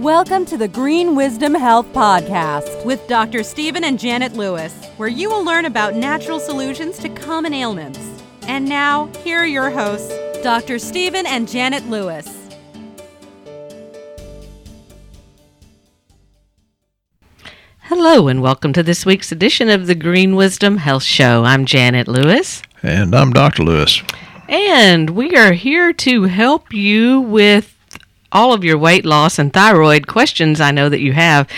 Welcome to the Green Wisdom Health Podcast with Dr. Stephen and Janet Lewis, where you will learn about natural solutions to common ailments. And now, here are your hosts, Dr. Stephen and Janet Lewis. Hello, and welcome to this week's edition of the Green Wisdom Health Show. I'm Janet Lewis. And I'm Dr. Lewis. And we are here to help you with all of your weight loss and thyroid questions I know that you have.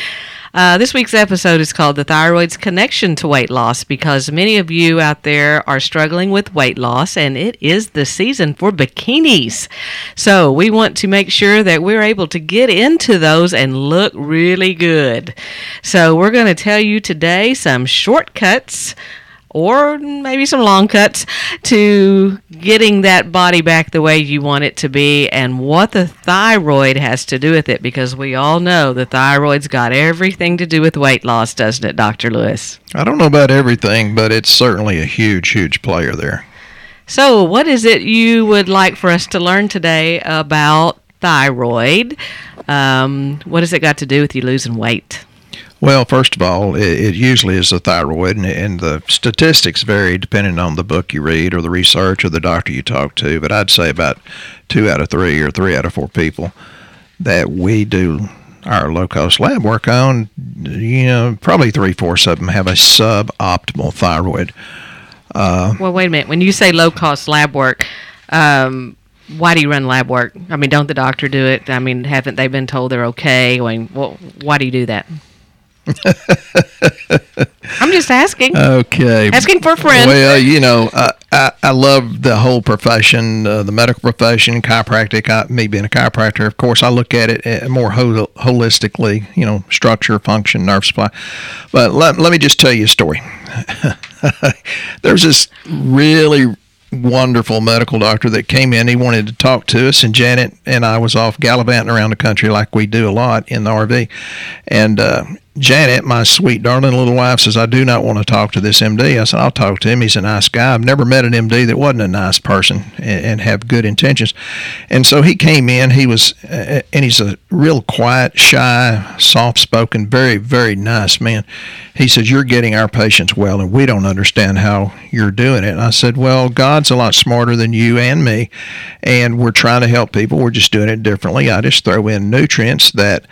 Uh, this week's episode is called The Thyroid's Connection to Weight Loss because many of you out there are struggling with weight loss and it is the season for bikinis. So we want to make sure that we're able to get into those and look really good. So we're going to tell you today some shortcuts or maybe some long cuts to getting that body back the way you want it to be and what the thyroid has to do with it because we all know the thyroid's got everything to do with weight loss, doesn't it, Dr. Lewis? I don't know about everything, but it's certainly a huge, huge player there. So, what is it you would like for us to learn today about thyroid? Um, what has it got to do with you losing weight? Well, first of all, it, it usually is the thyroid, and, and, the statistics vary depending on the book you read or the research or the doctor you talk to. But I'd say about two out of three or three out of four people that we do our low cost lab work on, you know, probably three fourths of them have a suboptimal thyroid. Uh, well, wait a minute. When you say low cost lab work, um, why do you run lab work? I mean, don't the doctor do it? I mean, haven't they been told they're okay? I mean, well, why do you do that? I'm just asking. Okay. Asking for a friend. Well, you know, I, I, I love the whole profession, uh, the medical profession, chiropractic. I, me being a chiropractor, of course, I look at it uh, more hol- holistically, you know, structure, function, nerve supply. But let, let me just tell you a story. There's this really wonderful medical doctor that came in. He wanted to talk to us, and Janet and I was off gallivanting around the country like we do a lot in the RV. And uh, Janet, my sweet darling little wife, says, I do not want to talk to this MD. I said, I'll talk to him. He's a nice guy. I've never met an MD that wasn't a nice person and, and have good intentions. And so he came in. He was, uh, and he's a real quiet, shy, soft spoken, very, very nice man. He says, You're getting our patients well, and we don't understand how you're doing it. And I said, Well, God's a lot smarter than you and me, and we're trying to help people. We're just doing it differently. I just throw in nutrients that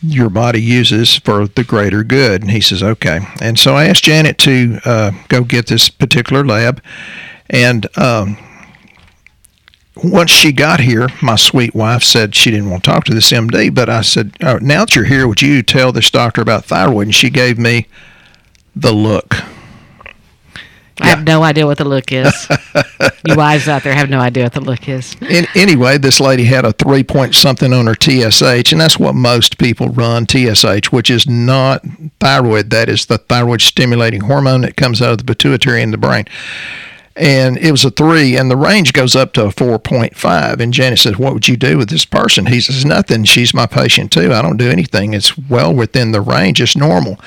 your body uses for the greater good. And he says, okay. And so I asked Janet to uh, go get this particular lab. And um, once she got here, my sweet wife said she didn't want to talk to this MD. But I said, oh, now that you're here, would you tell this doctor about thyroid? And she gave me the look. I have no idea what the look is. you wives out there have no idea what the look is. In, anyway, this lady had a three point something on her TSH, and that's what most people run TSH, which is not thyroid. That is the thyroid stimulating hormone that comes out of the pituitary in the brain. And it was a three, and the range goes up to a 4.5. And Janet says, What would you do with this person? He says, Nothing. She's my patient too. I don't do anything. It's well within the range. It's normal.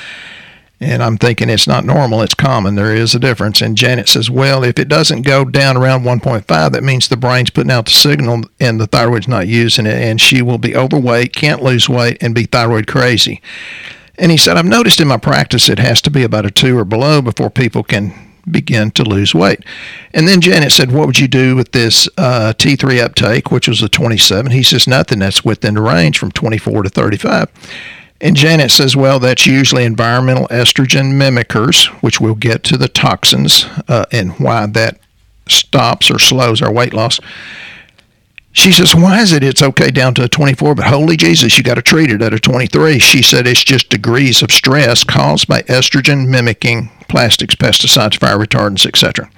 And I'm thinking it's not normal, it's common. There is a difference. And Janet says, well, if it doesn't go down around 1.5, that means the brain's putting out the signal and the thyroid's not using it. And she will be overweight, can't lose weight, and be thyroid crazy. And he said, I've noticed in my practice it has to be about a two or below before people can begin to lose weight. And then Janet said, What would you do with this uh, T3 uptake, which was a 27? He says, Nothing. That's within the range from 24 to 35. And Janet says, well, that's usually environmental estrogen mimickers, which we'll get to the toxins uh, and why that stops or slows our weight loss. She says, why is it it's okay down to a 24, but holy Jesus, you got to treat it at a 23? She said it's just degrees of stress caused by estrogen mimicking plastics, pesticides, fire retardants, etc.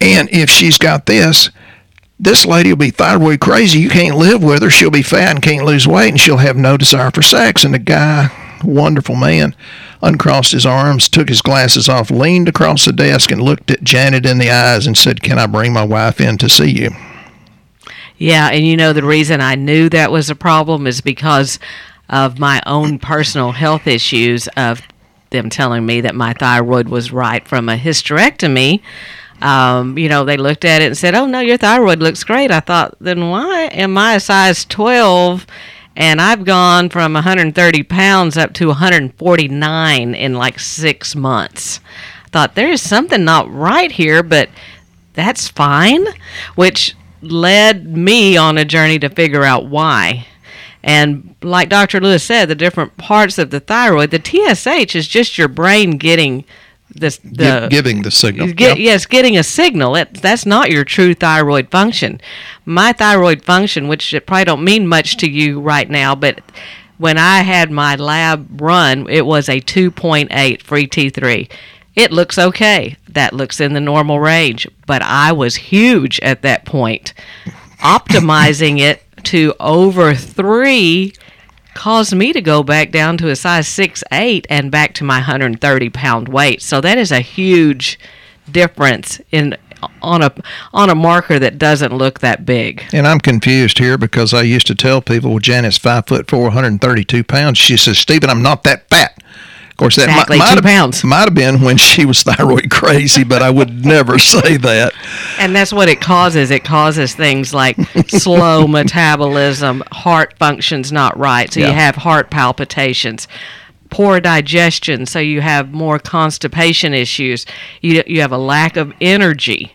And if she's got this, this lady will be thyroid crazy. You can't live with her. She'll be fat and can't lose weight, and she'll have no desire for sex. And the guy, wonderful man, uncrossed his arms, took his glasses off, leaned across the desk, and looked at Janet in the eyes and said, Can I bring my wife in to see you? Yeah, and you know, the reason I knew that was a problem is because of my own personal health issues of them telling me that my thyroid was right from a hysterectomy um, you know, they looked at it and said, "Oh no, your thyroid looks great." I thought, then why am I a size 12 and I've gone from 130 pounds up to 149 in like six months. I thought there is something not right here, but that's fine, which led me on a journey to figure out why. And like Dr. Lewis said, the different parts of the thyroid, the TSH is just your brain getting this the Gi- giving the signal. Get, Yep. Yes, getting a signal. It, that's not your true thyroid function. My thyroid function, which it probably don't mean much to you right now, but when I had my lab run, it was a 2.8 free T3. It looks okay. That looks in the normal range, but I was huge at that point. Optimizing it to over three caused me to go back down to a size six eight and back to my 130 pound weight. So that is a huge difference in on a on a marker that doesn't look that big. And I'm confused here because I used to tell people, well, Janet's five foot four, 132 pounds. She says, Stephen, I'm not that fat. Course, that Exactly, might, two have, pounds. might have been when she was thyroid crazy, but I would never say that. And that's what it causes. It causes things like slow metabolism, heart functions not right. So Yeah. you have heart palpitations, poor digestion. So you have more constipation issues. You, you have a lack of energy.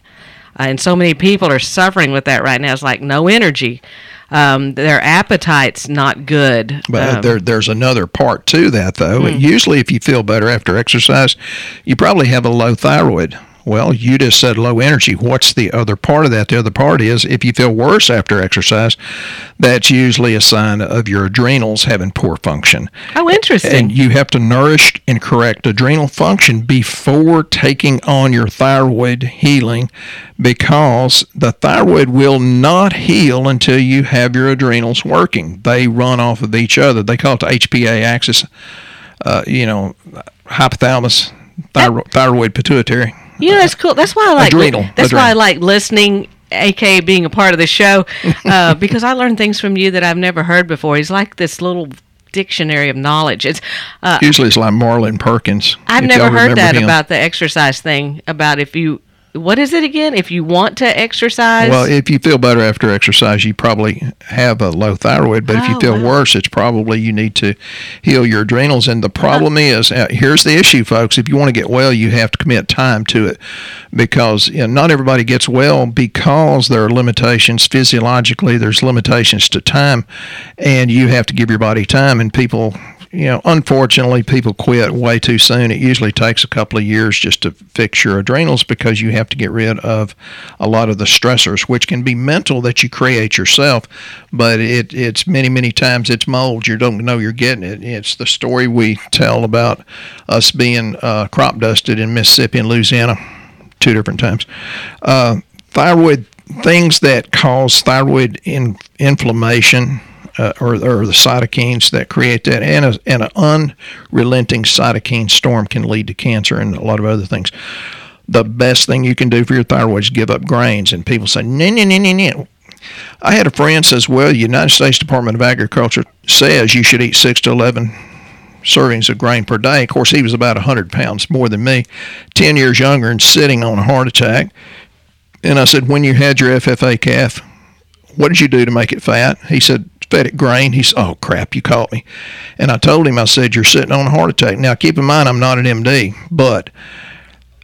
Uh, and so many people are suffering with that right now. It's like no energy. Um, their appetite's not good. But Um, there, there's another part to that, though. Hmm. Usually, if you feel better after exercise, you probably have a low thyroid. Well, you just said low energy. What's the other part of that? The other part is if you feel worse after exercise, that's usually a sign of your adrenals having poor function. oh, interesting. And you have to nourish and correct adrenal function before taking on your thyroid healing because the thyroid will not heal until you have your adrenals working. They run off of each other. They call it the HPA axis, uh, you know, hypothalamus, thyro- thyroid, pituitary. You know, that's cool. That's why I like. Adrenal. That's why I like listening, aka being a part of the show, uh, because I learn things from you that I've never heard before. He's like this little dictionary of knowledge. It's. Uh, Usually it's like Marlin Perkins. I've never heard that him. about the exercise thing. About if you, what is it again? If you want to exercise. Well, if you feel better after exercise, you probably have a low thyroid. But if you Oh, feel wow. worse, it's probably you need to heal your adrenals. And the Uh-huh. problem is, uh, here's the issue, folks. If you want to get well, you have to commit time to it, because you know, not everybody gets well because there are limitations physiologically. There's limitations to time, and you have to give your body time. And people. You know, unfortunately, people quit way too soon. It usually takes a couple of years just to fix your adrenals because you have to get rid of a lot of the stressors, which can be mental that you create yourself, but it, it's many, many times it's mold. You don't know you're getting it. It's the story we tell about us being uh, crop dusted in Mississippi and Louisiana two different times. Uh, thyroid things that cause thyroid in, inflammation. Uh, or, or the cytokines that create that, and, a, and an unrelenting cytokine storm can lead to cancer and a lot of other things the best thing you can do for your thyroid is give up grains. And people say, no, no, no, no, no. I had a friend says, well, the United States Department of Agriculture says you should eat six to 11 servings of grain per day. Of course, he was about 100 pounds more than me, 10 years younger and sitting on a heart attack. And I said, when you had your FFA calf, what did you do to make it fat? He said, fed grain. Said, oh, crap, you caught me. And I told him, I said, you're sitting on a heart attack. Now, keep in mind, I'm not an MD, but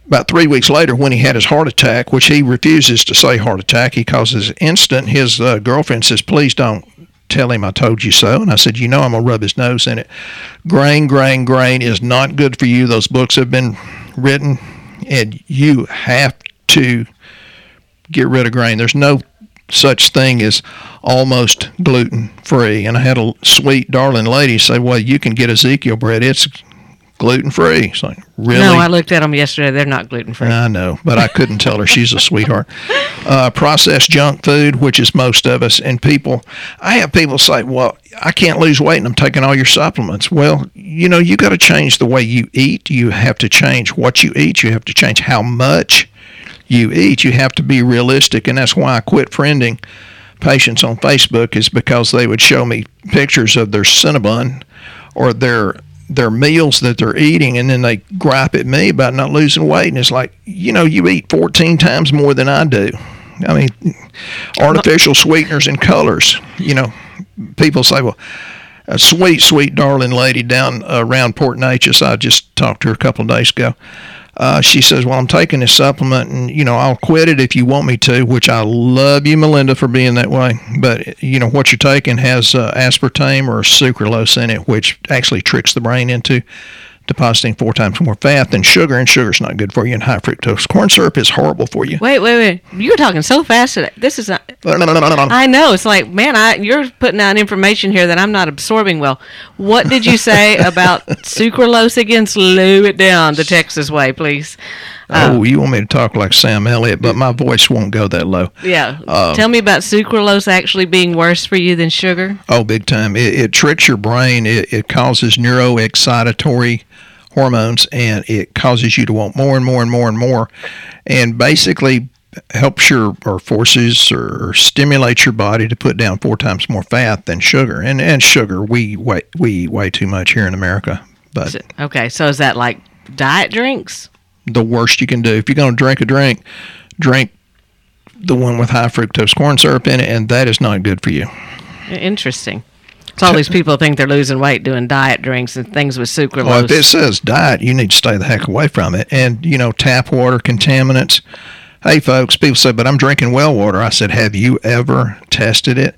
about three weeks later, when he had his heart attack, which he refuses to say heart attack, he causes instant. His uh, girlfriend says, "Please don't tell him I told you so." And I said, "You know, I'm gonna rub his nose in it. Grain, grain, grain is not good for you. Those books have been written, and you have to get rid of grain. There's no such thing as almost gluten free. And I had a sweet, darling lady say, "Well, you can get Ezekiel bread. It's gluten free." It's like, really? No, I looked at them yesterday. They're not gluten free. I know, but I couldn't tell her she's a sweetheart. Uh, processed junk food, which is most of us, and people. I have people say, "Well, I can't lose weight, and I'm taking all your supplements." Well, you know, you got to change the way you eat. You have to change what you eat. You have to change how much you eat. You have to be realistic, and that's why I quit friending patients on Facebook is because they would show me pictures of their Cinnabon or their their meals that they're eating and then they gripe at me about not losing weight and it's like you know you eat 14 times more than I do I mean, artificial sweeteners and colors. You know, people say, well, a sweet, sweet, darling lady down around Port Neches I just talked to her a couple of days ago. Uh, she says, "Well, I'm taking this supplement, and you know, I'll quit it if you want me to." Which I love you, Melinda, for being that way. But you know, what you're taking has uh, aspartame or sucralose in it, which actually tricks the brain into depositing four times more fat than sugar, and sugar's not good for you. And high fructose corn syrup is horrible for you. Wait, wait, wait! You're talking so fast today. This is not. I know. It's like, man, I you're putting out information here that I'm not absorbing well. What did you say about sucralose again? Slow it down the Texas way, please. Oh, um, you want me to talk like Sam Elliott, but my voice won't go that low. Yeah. Uh, Tell me about sucralose actually being worse for you than sugar. Oh, big time. It, it tricks your brain. It, it causes neuroexcitatory hormones and it causes you to want more and more and more and more. And basically helps your or forces or, or stimulates your body to put down four times more fat than sugar. And and sugar we we eat way too much here in America. But okay, so is that like diet drinks? The worst you can do. If you're going to drink a drink, drink the one with high fructose corn syrup in it, and that is not good for you. Interesting. So all these people think they're losing weight doing diet drinks and things with sucralose. Well, if it says diet, you need to stay the heck away from it. And, you know, tap water, contaminants. Hey, folks, people say, but I'm drinking well water. I said, have you ever tested it?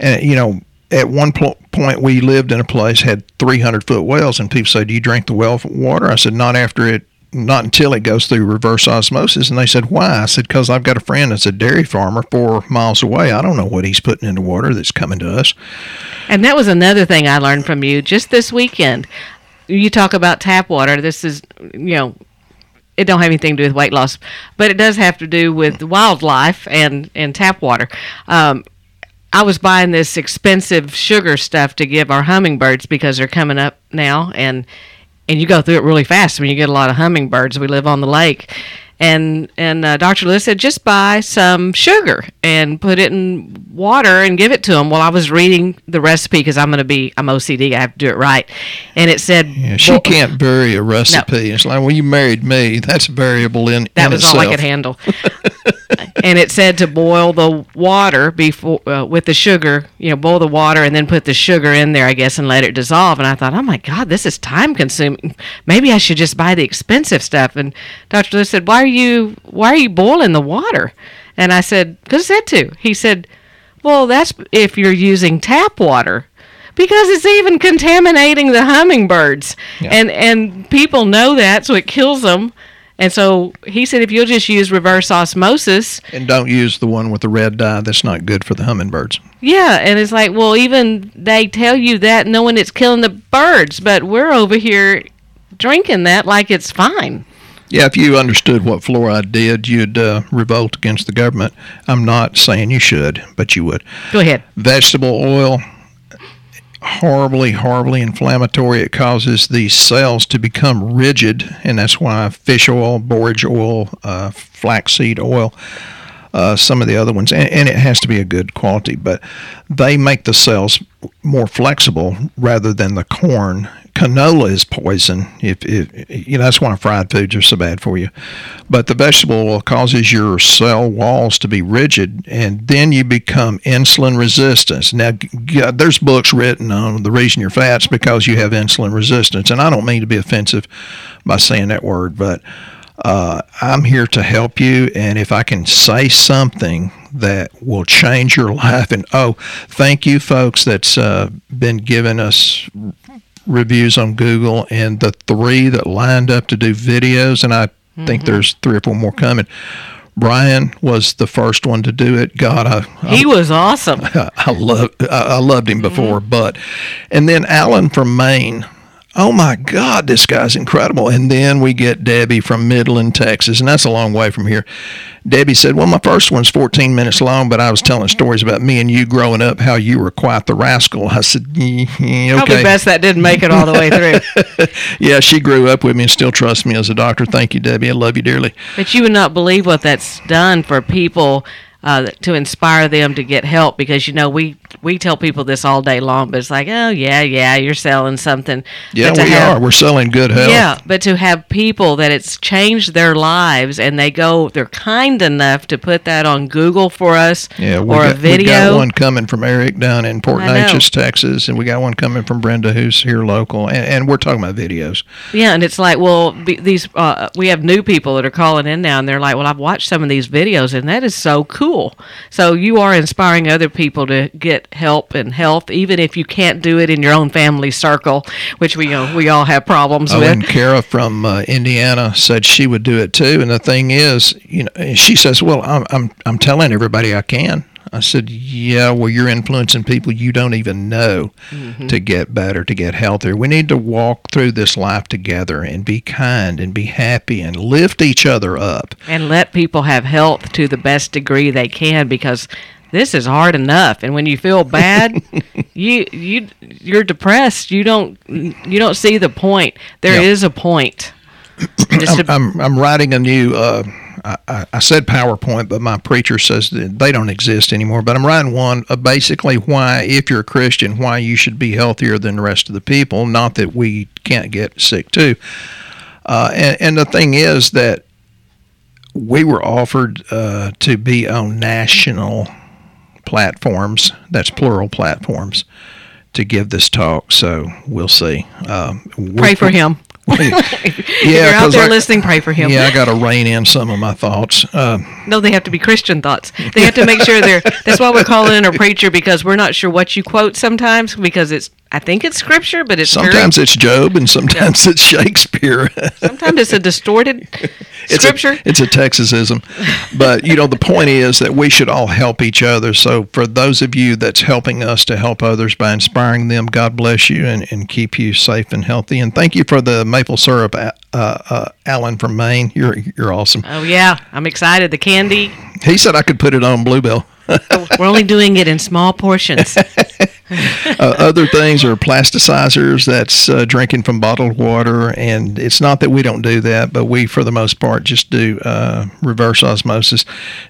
And, you know, at one pl- point we lived in a place had 300 foot wells, and people said, do you drink the well water? I said, not after it. Not until it goes through reverse osmosis. And they said, Why? I said, Because I've got a friend that's a dairy farmer four miles away. I don't know what he's putting into water that's coming to us. And that was another thing I learned from you just this weekend. You talk about tap water. This is, you know, it don't have anything to do with weight loss, but it does have to do with wildlife and and tap water. Um, I was buying this expensive sugar stuff to give our hummingbirds because they're coming up now, and and you go through it really fast when you get a lot of hummingbirds. We live on the lake, and and uh, Dr. Lewis said just buy some sugar and put it in water and give it to them. Well, I was reading the recipe because I'm going to be I'm OCD. I have to do it right, and it said Yeah, she bo- can't bury a recipe. It's like, well, you married me. That's variable in That in was itself. all I could handle. and it said to boil the water before uh, with the sugar. You know, boil the water and then put the sugar in there, I guess, and let it dissolve. And I thought, oh my God, this is time consuming. Maybe I should just buy the expensive stuff. And Dr. Lewis said, why are you why are you boiling the water? And I said, because it said to. He said, well, that's if you're using tap water. Because it's even contaminating the hummingbirds, Yeah. and and people know that, so it kills them. And so he said, if you'll just use reverse osmosis, And don't use the one with the red dye. That's not good for the hummingbirds. yeah. And it's like, well, even they tell you that knowing it's killing the birds, but we're over here drinking that like it's fine. Yeah, if you understood what fluoride did, you'd uh, revolt against the government. I'm not saying you should, but you would. Go ahead. Vegetable oil, horribly, horribly inflammatory. It causes these cells to become rigid, and that's why fish oil, borage oil, uh, flaxseed oil, uh, some of the other ones, and, and it has to be a good quality, but they make the cells more flexible rather than the corn. Canola is poison. If, if you know that's why fried foods are so bad for you, but the vegetable oil causes your cell walls to be rigid, and then you become insulin resistant. Now, there's books written on the reason you're fat's because you have insulin resistance, and I don't mean to be offensive by saying that word, but uh, I'm here to help you, and if I can say something that will change your life, and oh, thank you, folks, that's uh, been giving us reviews on Google, and the three that lined up to do videos, and I think mm-hmm. there's three or four more coming. Brian was the first one to do it. God, I, I He was awesome. I love I I loved him mm-hmm. before, but and then Alan from Maine. Oh my God, this guy's incredible. And then we get Debbie from Midland, Texas, and that's a long way from here. Debbie said, "Well, my first one's 14 minutes long, but I was telling stories about me and you growing up, how you were quite the rascal." I said, "Yeah, yeah, Probably "Okay." best that didn't make it all the way through. Yeah, she grew up with me and still trusts me as a doctor. Thank you, Debbie. I love you dearly. But you would not believe what that's done for people uh, to inspire them to get help because you know we we tell people this all day long, but it's like, oh yeah, yeah, you're selling something. Yeah, we have- are. We're selling good health. Yeah, but to have people that it's changed their lives and they go, they're kind enough to put that on Google for us Yeah, we or got, a video. We got one coming from Eric down in Port. Neches, Texas, and we got one coming from Brenda, who's here local, and, and we're talking about videos. Yeah, and it's like, well, be, these uh, we have new people that are calling in now, and they're like, well, I've watched some of these videos, and that is so cool. So you are inspiring other people to get help and health, even if you can't do it in your own family circle, which we you know we all have problems Oh, with. and Kara from uh, Indiana said she would do it too. And the thing is, you know, she says, "Well, I'm I'm I'm telling everybody I can." I said, "Yeah, well, you're influencing people you don't even know Mm-hmm. to get better, to get healthier. We need to walk through this life together and be kind and be happy and lift each other up." and let people have health to the best degree they can because this is hard enough and when you feel bad you you you're depressed you don't you don't see the point There is a point Just to- I'm I'm writing a new. Uh, I, I- said PowerPoint, but my preacher says that they don't exist anymore. But I'm writing one of basically why, if you're a Christian, why you should be healthier than the rest of the people. Not that we can't get sick too. Uh, and, and the thing is that we were offered uh, to be on national platforms. That's plural platforms to give this talk. So we'll see. Um, pray for him yeah, if you're out there I- listening pray for him. Yeah, I got to rein in some of my thoughts. Uh, no they have to be christian thoughts. They have to make sure they're that's why we're calling in a preacher because we're not sure what you quote sometimes because it's i think it's scripture but it's very- sometimes it's Job, and sometimes it's Shakespeare. sometimes it's a distorted it's scripture A, it's a Texasism, but you know the point is that we should all help each other. So for those of you that's helping us to help others by inspiring them, God bless you and, and keep you safe and healthy. And thank you for the maple syrup, uh, uh, Alan from Maine. You're you're awesome. oh yeah i'm excited the candy He said I could put it on Bluebell. we're only doing it in small portions uh, other things are plasticizers. That's uh, drinking from bottled water, and it's not that we don't do that, but we, for the most part, just do uh, reverse osmosis.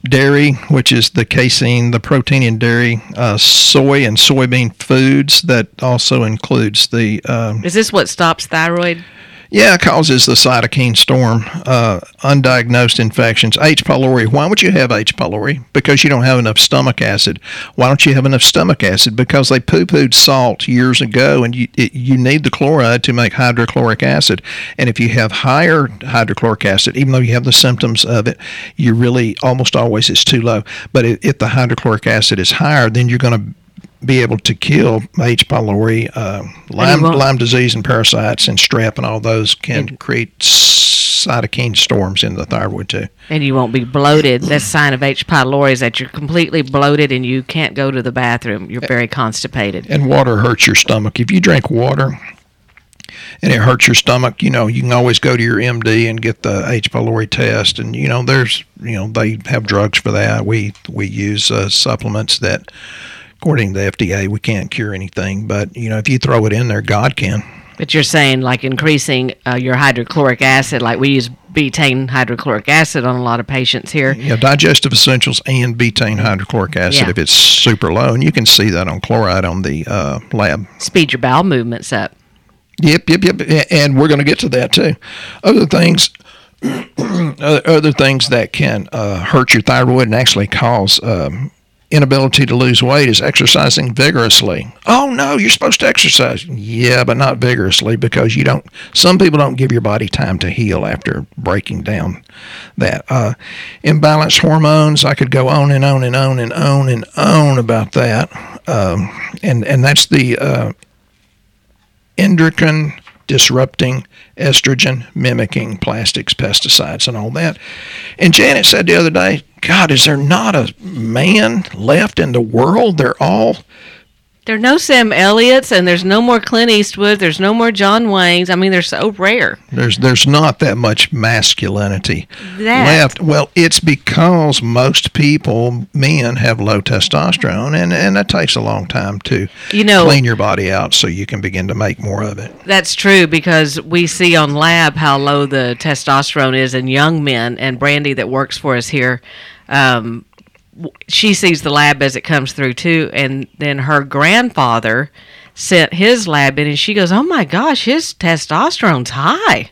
Dairy, which is the casein, the protein in dairy, uh, soy and soybean foods. That also includes the um, Is this what stops thyroid? Yeah, it causes the cytokine storm, uh, undiagnosed infections. H. pylori. Why would you have H. pylori? Because you don't have enough stomach acid. Why don't you have enough stomach acid? Because they poo-pooed salt years ago, and you it, you need the chloride to make hydrochloric acid. And if you have higher hydrochloric acid, even though you have the symptoms of it, you really almost always it's too low. But if the hydrochloric acid is higher, then you're going to be able to kill H. pylori, uh, Lyme, Lyme disease, and parasites, and strep, and all those can create cytokine storms in the thyroid too. And you won't be bloated. That's a sign of H. pylori is that you're completely bloated and you can't go to the bathroom. You're very constipated. And water hurts your stomach. If you drink water and it hurts your stomach, you know, you can always go to your MD and get the H. pylori test. And, you know, there's, you know, they have drugs for that. We, we use uh, supplements that, according to the FDA, we can't cure anything. But, you know, if you throw it in there, God can. But you're saying like increasing uh, your hydrochloric acid, like we use betaine hydrochloric acid on a lot of patients here. know, digestive essentials and betaine hydrochloric acid Yeah. if it's super low. And you can see that on chloride on the uh, lab. Speed your bowel movements up. Yep, yep, yep. And we're going to get to that too. Other things, other other things that can uh, hurt your thyroid and actually cause um, inability to lose weight is exercising vigorously. Oh no, you're supposed to exercise. Yeah, but not vigorously because you don't. Some people don't give your body time to heal after breaking down that uh, imbalanced hormones. I could go on and on and on and on and on about that. Um, and and that's the uh, endocrine disrupting estrogen mimicking plastics pesticides and all that. And janet said the other day god is there not a man left in the world? They're all There are no Sam Elliott's and there's no more Clint Eastwood. There's no more John Wayne's. I mean, they're so rare. there's there's not that much masculinity That. left well it's because most people men have low testosterone and and that takes a long time to You know- clean your body out so you can begin to make more of it That's true because we see on lab how low the testosterone is in young men, and Brandy that works for us here, um, she sees the lab as it comes through too, and then her grandfather sent his lab in, and she goes, "Oh my gosh, his testosterone's high."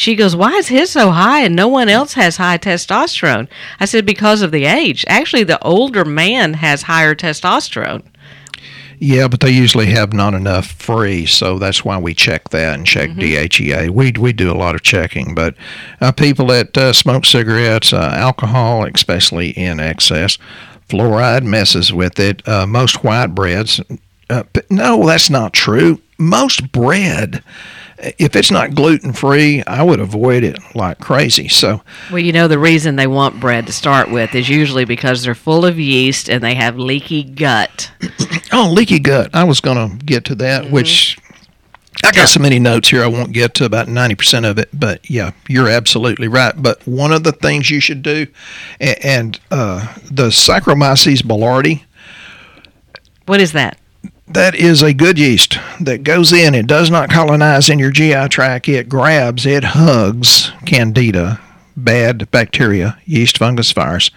She goes, Why is his so high and no one else has high testosterone? I said, Because of the age. Actually, the older man has higher testosterone. Yeah, but they usually have not enough free, so that's why we check that and check DHEA. We we do a lot of checking, but uh, people that uh, smoke cigarettes, uh, alcohol, especially in excess, fluoride messes with it. Uh, most white breads, uh, no, that's not true. Most bread, if it's not gluten free, I would avoid it like crazy. So Well, you know, the reason they want bread to start with is usually because they're full of yeast and they have leaky gut. Oh, leaky gut. I was going to get to that, which I got so many notes here. I won't get to about 90% of it, but yeah, you're absolutely right. But one of the things you should do, a- and uh, the Saccharomyces boulardii, What is that? That is a good yeast that goes in. It does not colonize in your GI tract. It grabs, it hugs candida, bad bacteria, yeast, fungus, virus,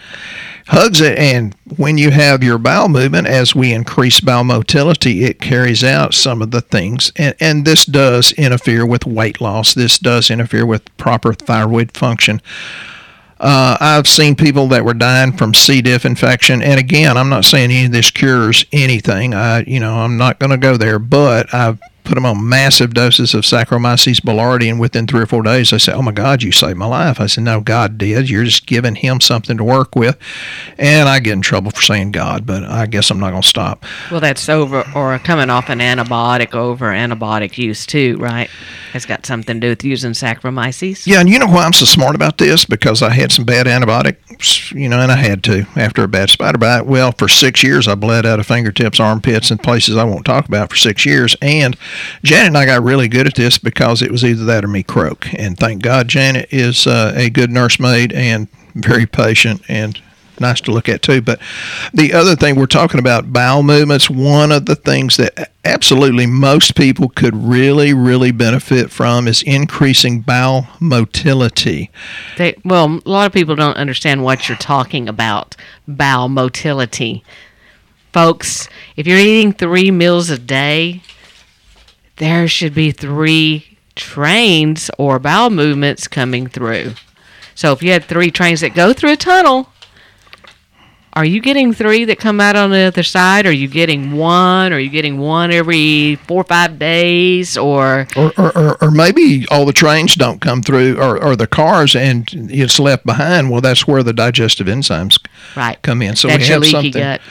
hugs it. And when you have your bowel movement, as we increase bowel motility, it carries out some of the things. And, and this does interfere with weight loss. This does interfere with proper thyroid function. Uh, I've seen people that were dying from C. diff infection, and again, I'm not saying any of this cures anything. I, you know, I'm not going to go there, but I've put them on massive doses of Saccharomyces boulardii, and within three or four days, they said, "Oh my God, you saved my life." I said, "No, God did. You're just giving him something to work with," and I get in trouble for saying God, but I guess I'm not going to stop. Well, that's over or coming off an antibiotic over antibiotic use too, right? Has got something to do with using Saccharomyces. Yeah, and you know why I'm so smart about this? Because I had some bad antibiotics, you know, and I had to after a bad spider bite. Well, for six years, I bled out of fingertips, armpits, and places I won't talk about for six years. And Janet and I got really good at this because it was either that or me croak. And thank God Janet is uh, a good nursemaid and very patient and nice to look at too. But the other thing we're talking about bowel movements, one of the things that absolutely most people could really, really benefit from is increasing bowel motility. They, well, a lot of people don't understand what you're talking about bowel motility. Folks, if you're eating three meals a day, there should be three trains or bowel movements coming through. So if you had three trains that go through a tunnel, are you getting three that come out on the other side? Are you getting one? Are you getting one every four or five days? Or Or, or, or, or maybe all the trains don't come through, or, or the cars, and it's left behind. Well, that's where the digestive enzymes right, come in. So that's we have something gut.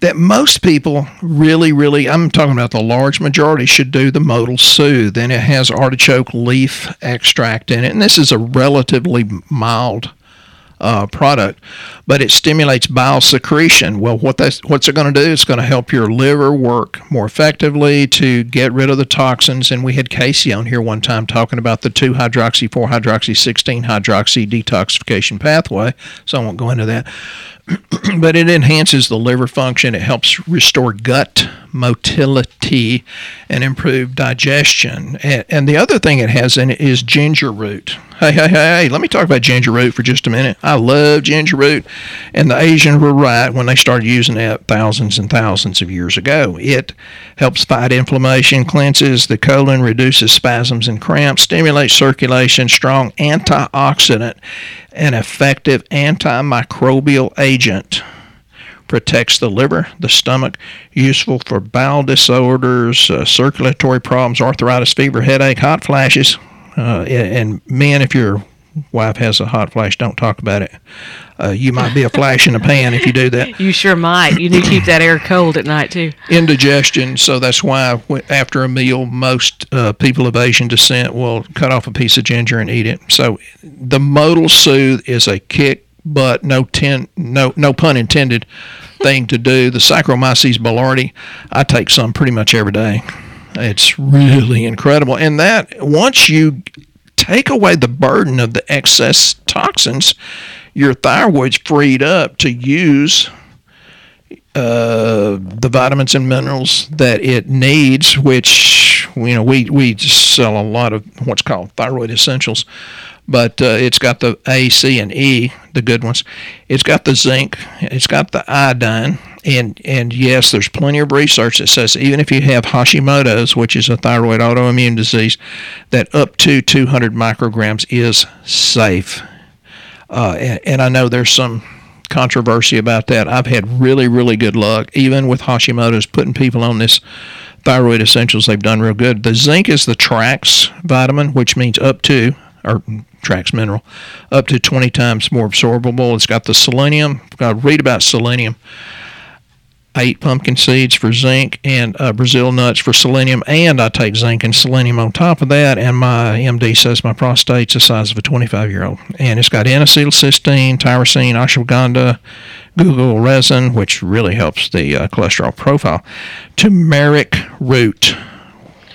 That most people really, really, I'm talking about the large majority, should do the modal soothe. And it has artichoke leaf extract in it. And this is a relatively mild uh, product, but it stimulates bile secretion. Well, what that's what's it going to do? It's going to help your liver work more effectively to get rid of the toxins. And we had Casey on here one time talking about the 2 hydroxy, 4 hydroxy, 16 hydroxy detoxification pathway. So I won't go into that. but it enhances the liver function. It helps restore gut motility and improve digestion. And, and the other thing it has in it is ginger root. Hey, hey, hey, hey, let me talk about ginger root for just a minute. I love ginger root, and the Asians were right when they started using it thousands and thousands of years ago. It helps fight inflammation, cleanses the colon, reduces spasms and cramps, stimulates circulation, strong antioxidant, an effective antimicrobial agent protects the liver, the stomach, useful for bowel disorders, uh, circulatory problems, arthritis, fever, headache, hot flashes. Uh, and men, if your wife has a hot flash, don't talk about it. Uh, you might be a flash in a pan if you do that. You sure might. You need to keep that air cold at night too. Indigestion, so that's why after a meal, most uh, people of Asian descent will cut off a piece of ginger and eat it. So the modal soothe is a kick but no ten, no no pun intended, thing to do. The Saccharomyces boulardii, I take some pretty much every day. It's really incredible, and that once you take away the burden of the excess toxins, your thyroid's freed up to use uh, the vitamins and minerals that it needs, which you know we we sell a lot of what's called thyroid essentials. but uh, it's got the A, C, and E, the good ones. It's got the zinc. It's got the iodine. And and yes, there's plenty of research that says even if you have Hashimoto's, which is a thyroid autoimmune disease, that up to 200 micrograms is safe. Uh, and, and I know there's some controversy about that. I've had really, really good luck, even with Hashimoto's, putting people on this thyroid essentials. They've done real good. The zinc is the Trax vitamin, which means up to, or Trax mineral, up to 20 times more absorbable. It's got the selenium. I read about selenium. Eat pumpkin seeds for zinc and uh, Brazil nuts for selenium, and I take zinc and selenium on top of that. And my MD says my prostate's the size of a 25 year old. And it's got N acetylcysteine, tyrosine, ashwagandha, guggul resin, which really helps the uh, cholesterol profile. Turmeric root.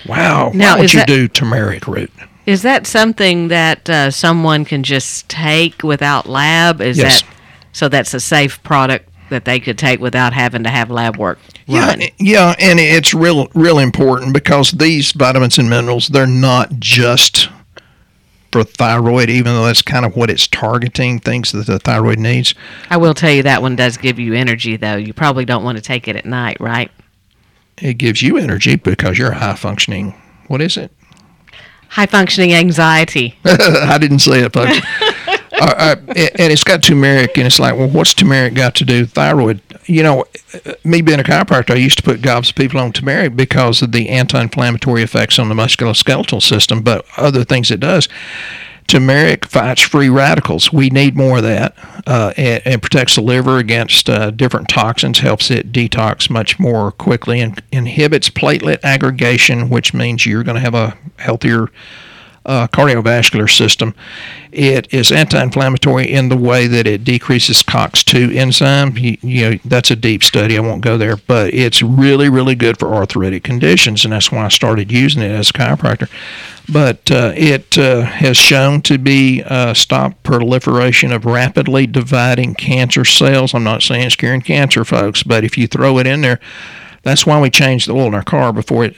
Wow. Now, Why would you that- do turmeric root? Is that something that uh, someone can just take without lab? Is Yes. that so? That's a safe product that they could take without having to have lab work Yeah, yeah, and it's real, real important because these vitamins and minerals, they're not just for thyroid, even though that's kind of what it's targeting, things that the thyroid needs. I will tell you that one does give you energy, though. You probably don't want to take it at night, right? It gives you energy because you're high functioning. What is it? High functioning anxiety. I didn't say it, folks. uh, and it's got turmeric, and it's like, well, what's turmeric got to do with thyroid? You know, me being a chiropractor, I used to put gobs of people on turmeric because of the anti-inflammatory effects on the musculoskeletal system, but other things it does. Turmeric fights free radicals. We need more of that, uh, and, and protects the liver against uh, different toxins. Helps it detox much more quickly, and inhibits platelet aggregation, which means you're going to have a healthier uh, cardiovascular system. It is anti-inflammatory in the way that it decreases COX-2 enzyme. You, you know that's a deep study. I won't go there, but it's really, really good for arthritic conditions, and that's why I started using it as a chiropractor. But uh, it uh, has shown to be uh, stop proliferation of rapidly dividing cancer cells. I'm not saying it's curing cancer, folks, but if you throw it in there, that's why we change the oil in our car before it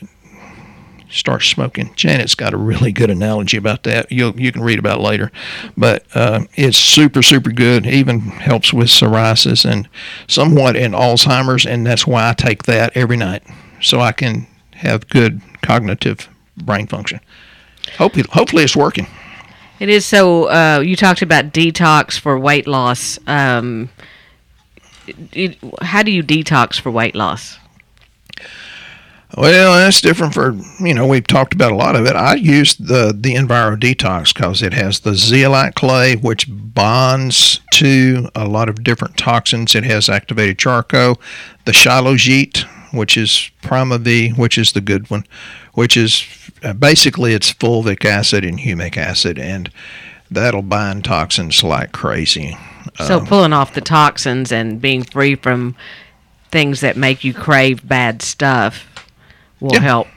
start smoking. Janet's got a really good analogy about that. You you can read about it later, but uh, it's super super good. Even helps with psoriasis and somewhat in Alzheimer's, and that's why I take that every night so I can have good cognitive brain function. Hopefully, hopefully it's working. It is so. Uh, you talked about detox for weight loss. Um, it, how do you detox for weight loss? Well, that's different for you know we've talked about a lot of it. I use the the Enviro Detox because it has the zeolite clay, which bonds to a lot of different toxins. It has activated charcoal, the Shilajit, which is PrimaVie, which is the good one, which is uh, basically it's fulvic acid and humic acid, and that'll bind toxins like crazy. So pulling off the toxins and being free from things that make you crave bad stuff will Yeah. help.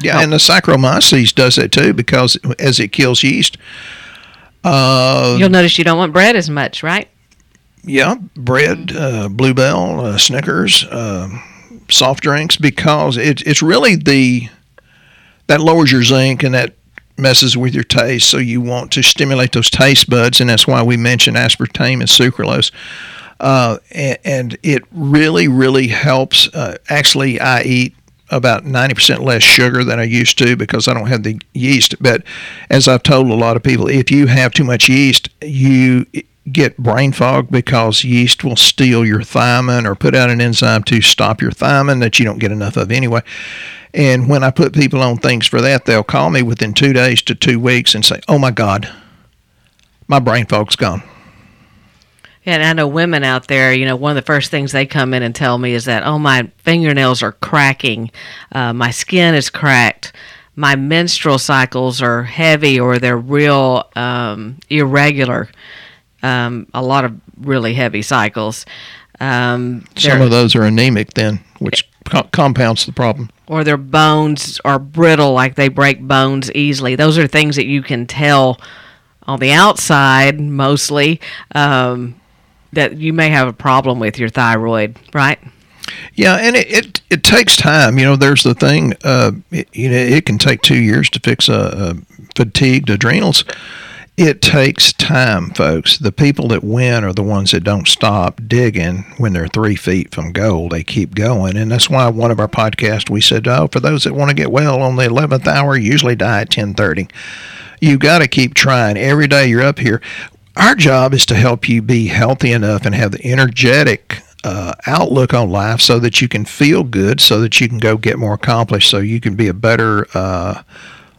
Yeah, and the Saccharomyces does that too because as it kills yeast. Uh, You'll notice you don't want bread as much, right? Yeah, bread, uh, Bluebell, uh, Snickers, uh, soft drinks, because it's it's really the that lowers your zinc and that messes with your taste. So you want to stimulate those taste buds, and that's why we mentioned aspartame and sucralose. Uh, and, and it really, really helps. Uh, actually, I eat about 90% less sugar than I used to because I don't have the yeast. But as I've told a lot of people, if you have too much yeast, you get brain fog because yeast will steal your thiamine or put out an enzyme to stop your thiamine that you don't get enough of anyway. And when I put people on things for that, they'll call me within two days to two weeks and say, Oh my God, my brain fog's gone. Yeah, and I know women out there, you know, one of the first things they come in and tell me is that, oh, my fingernails are cracking, uh, my skin is cracked, my menstrual cycles are heavy or they're real um, irregular. Um, a lot of really heavy cycles. Um, Some of those are anemic then, which co- compounds the problem. or their bones are brittle, like they break bones easily. Those are things that you can tell on the outside, mostly, um, that you may have a problem with your thyroid, right? Yeah, and it, it, it takes time. You know, there's the thing. Uh, it, you know, it can take two years to fix a, a fatigued adrenals, It takes time, folks. The people that win are the ones that don't stop digging when they're three feet from goal. They keep going. And that's why one of our podcasts we said, oh, for those that want to get well on the 11th hour, usually die at 1030. You got to keep trying. Every day you're up here. Our job is to help you be healthy enough and have the energetic uh, outlook on life so that you can feel good, so that you can go get more accomplished, so you can be a better uh,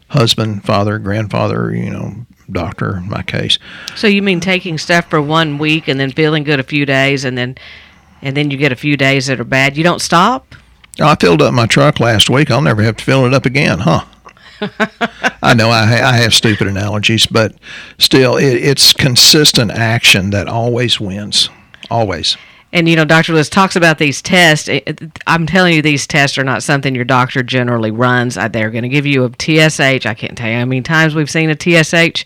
husband, father, grandfather, you know, doctor in my case. So you mean taking stuff for one week and then feeling good a few days and then and then you get a few days that are bad. You don't stop? I filled up my truck last week. I'll never have to fill it up again, huh? I know I, I have stupid analogies, but still, it, it's consistent action that always wins. Always. And you know, Dr. Lewis talks about these tests. I'm telling you, these tests are not something your doctor generally runs. Uh, they're going to give you a TSH. I can't tell you how many times we've seen a TSH.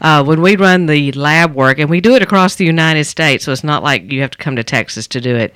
Uh, when we run the lab work, and we do it across the United States, so it's not like you have to come to Texas to do it.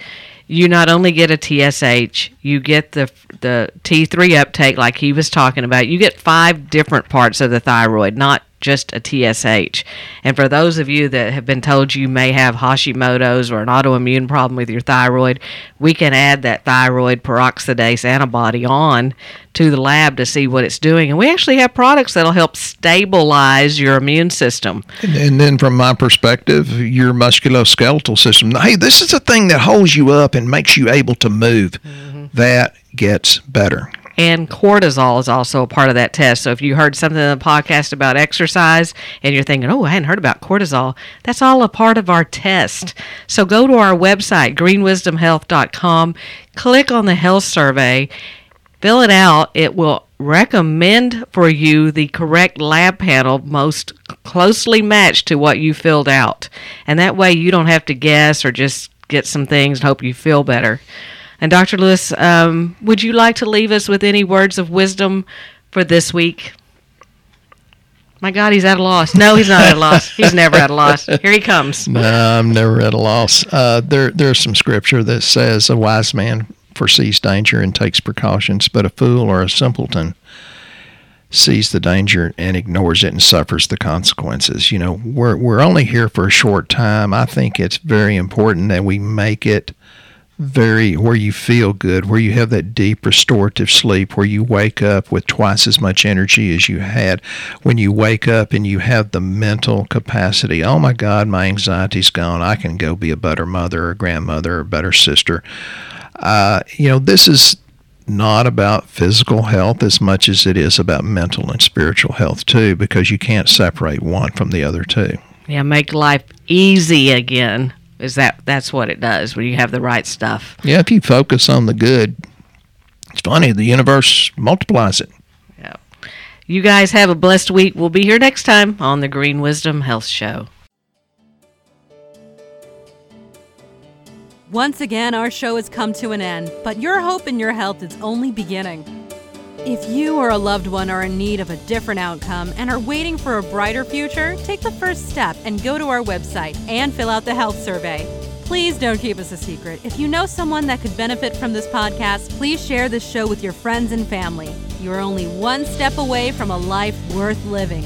You not only get a TSH, you get the the T3 uptake, like he was talking about. You get five different parts of the thyroid, not just a TSH. And for those of you that have been told you may have Hashimoto's or an autoimmune problem with your thyroid, we can add that thyroid peroxidase antibody on to the lab to see what it's doing. And we actually have products that'll help stabilize your immune system. And, and then, from my perspective, your musculoskeletal system. Hey, this is the thing that holds you up and makes you able to move. Mm-hmm. That gets better and cortisol is also a part of that test. So if you heard something in the podcast about exercise and you're thinking, oh, I hadn't heard about cortisol, that's all a part of our test. So go to our website, greenwisdomhealth.com, click on the health survey, fill it out. It will recommend for you the correct lab panel most closely matched to what you filled out. And that way you don't have to guess or just get some things and hope you feel better. And Dr. Lewis, um, would you like to leave us with any words of wisdom for this week? My God, he's at a loss. No, he's not at a loss. He's never at a loss. Here he comes. No, I'm never at a loss. Uh, there, there's some scripture that says a wise man foresees danger and takes precautions, but a fool or a simpleton sees the danger and ignores it and suffers the consequences. You know, we're we're only here for a short time. I think it's very important that we make it very where you feel good, where you have that deep restorative sleep, where you wake up with twice as much energy as you had when you wake up and you have the mental capacity. Oh my God, my anxiety's gone. I can go be a better mother or grandmother or better sister. Uh, you know, this is not about physical health as much as it is about mental and spiritual health too, because you can't separate one from the other two. Yeah, make life easy again is that that's what it does when you have the right stuff. Yeah, if you focus on the good, it's funny the universe multiplies it. Yeah. You guys have a blessed week. We'll be here next time on the Green Wisdom Health Show. Once again, our show has come to an end, but your hope in your health is only beginning. If you or a loved one are in need of a different outcome and are waiting for a brighter future, take the first step and go to our website and fill out the health survey. Please don't keep us a secret. If you know someone that could benefit from this podcast, please share this show with your friends and family. You're only one step away from a life worth living.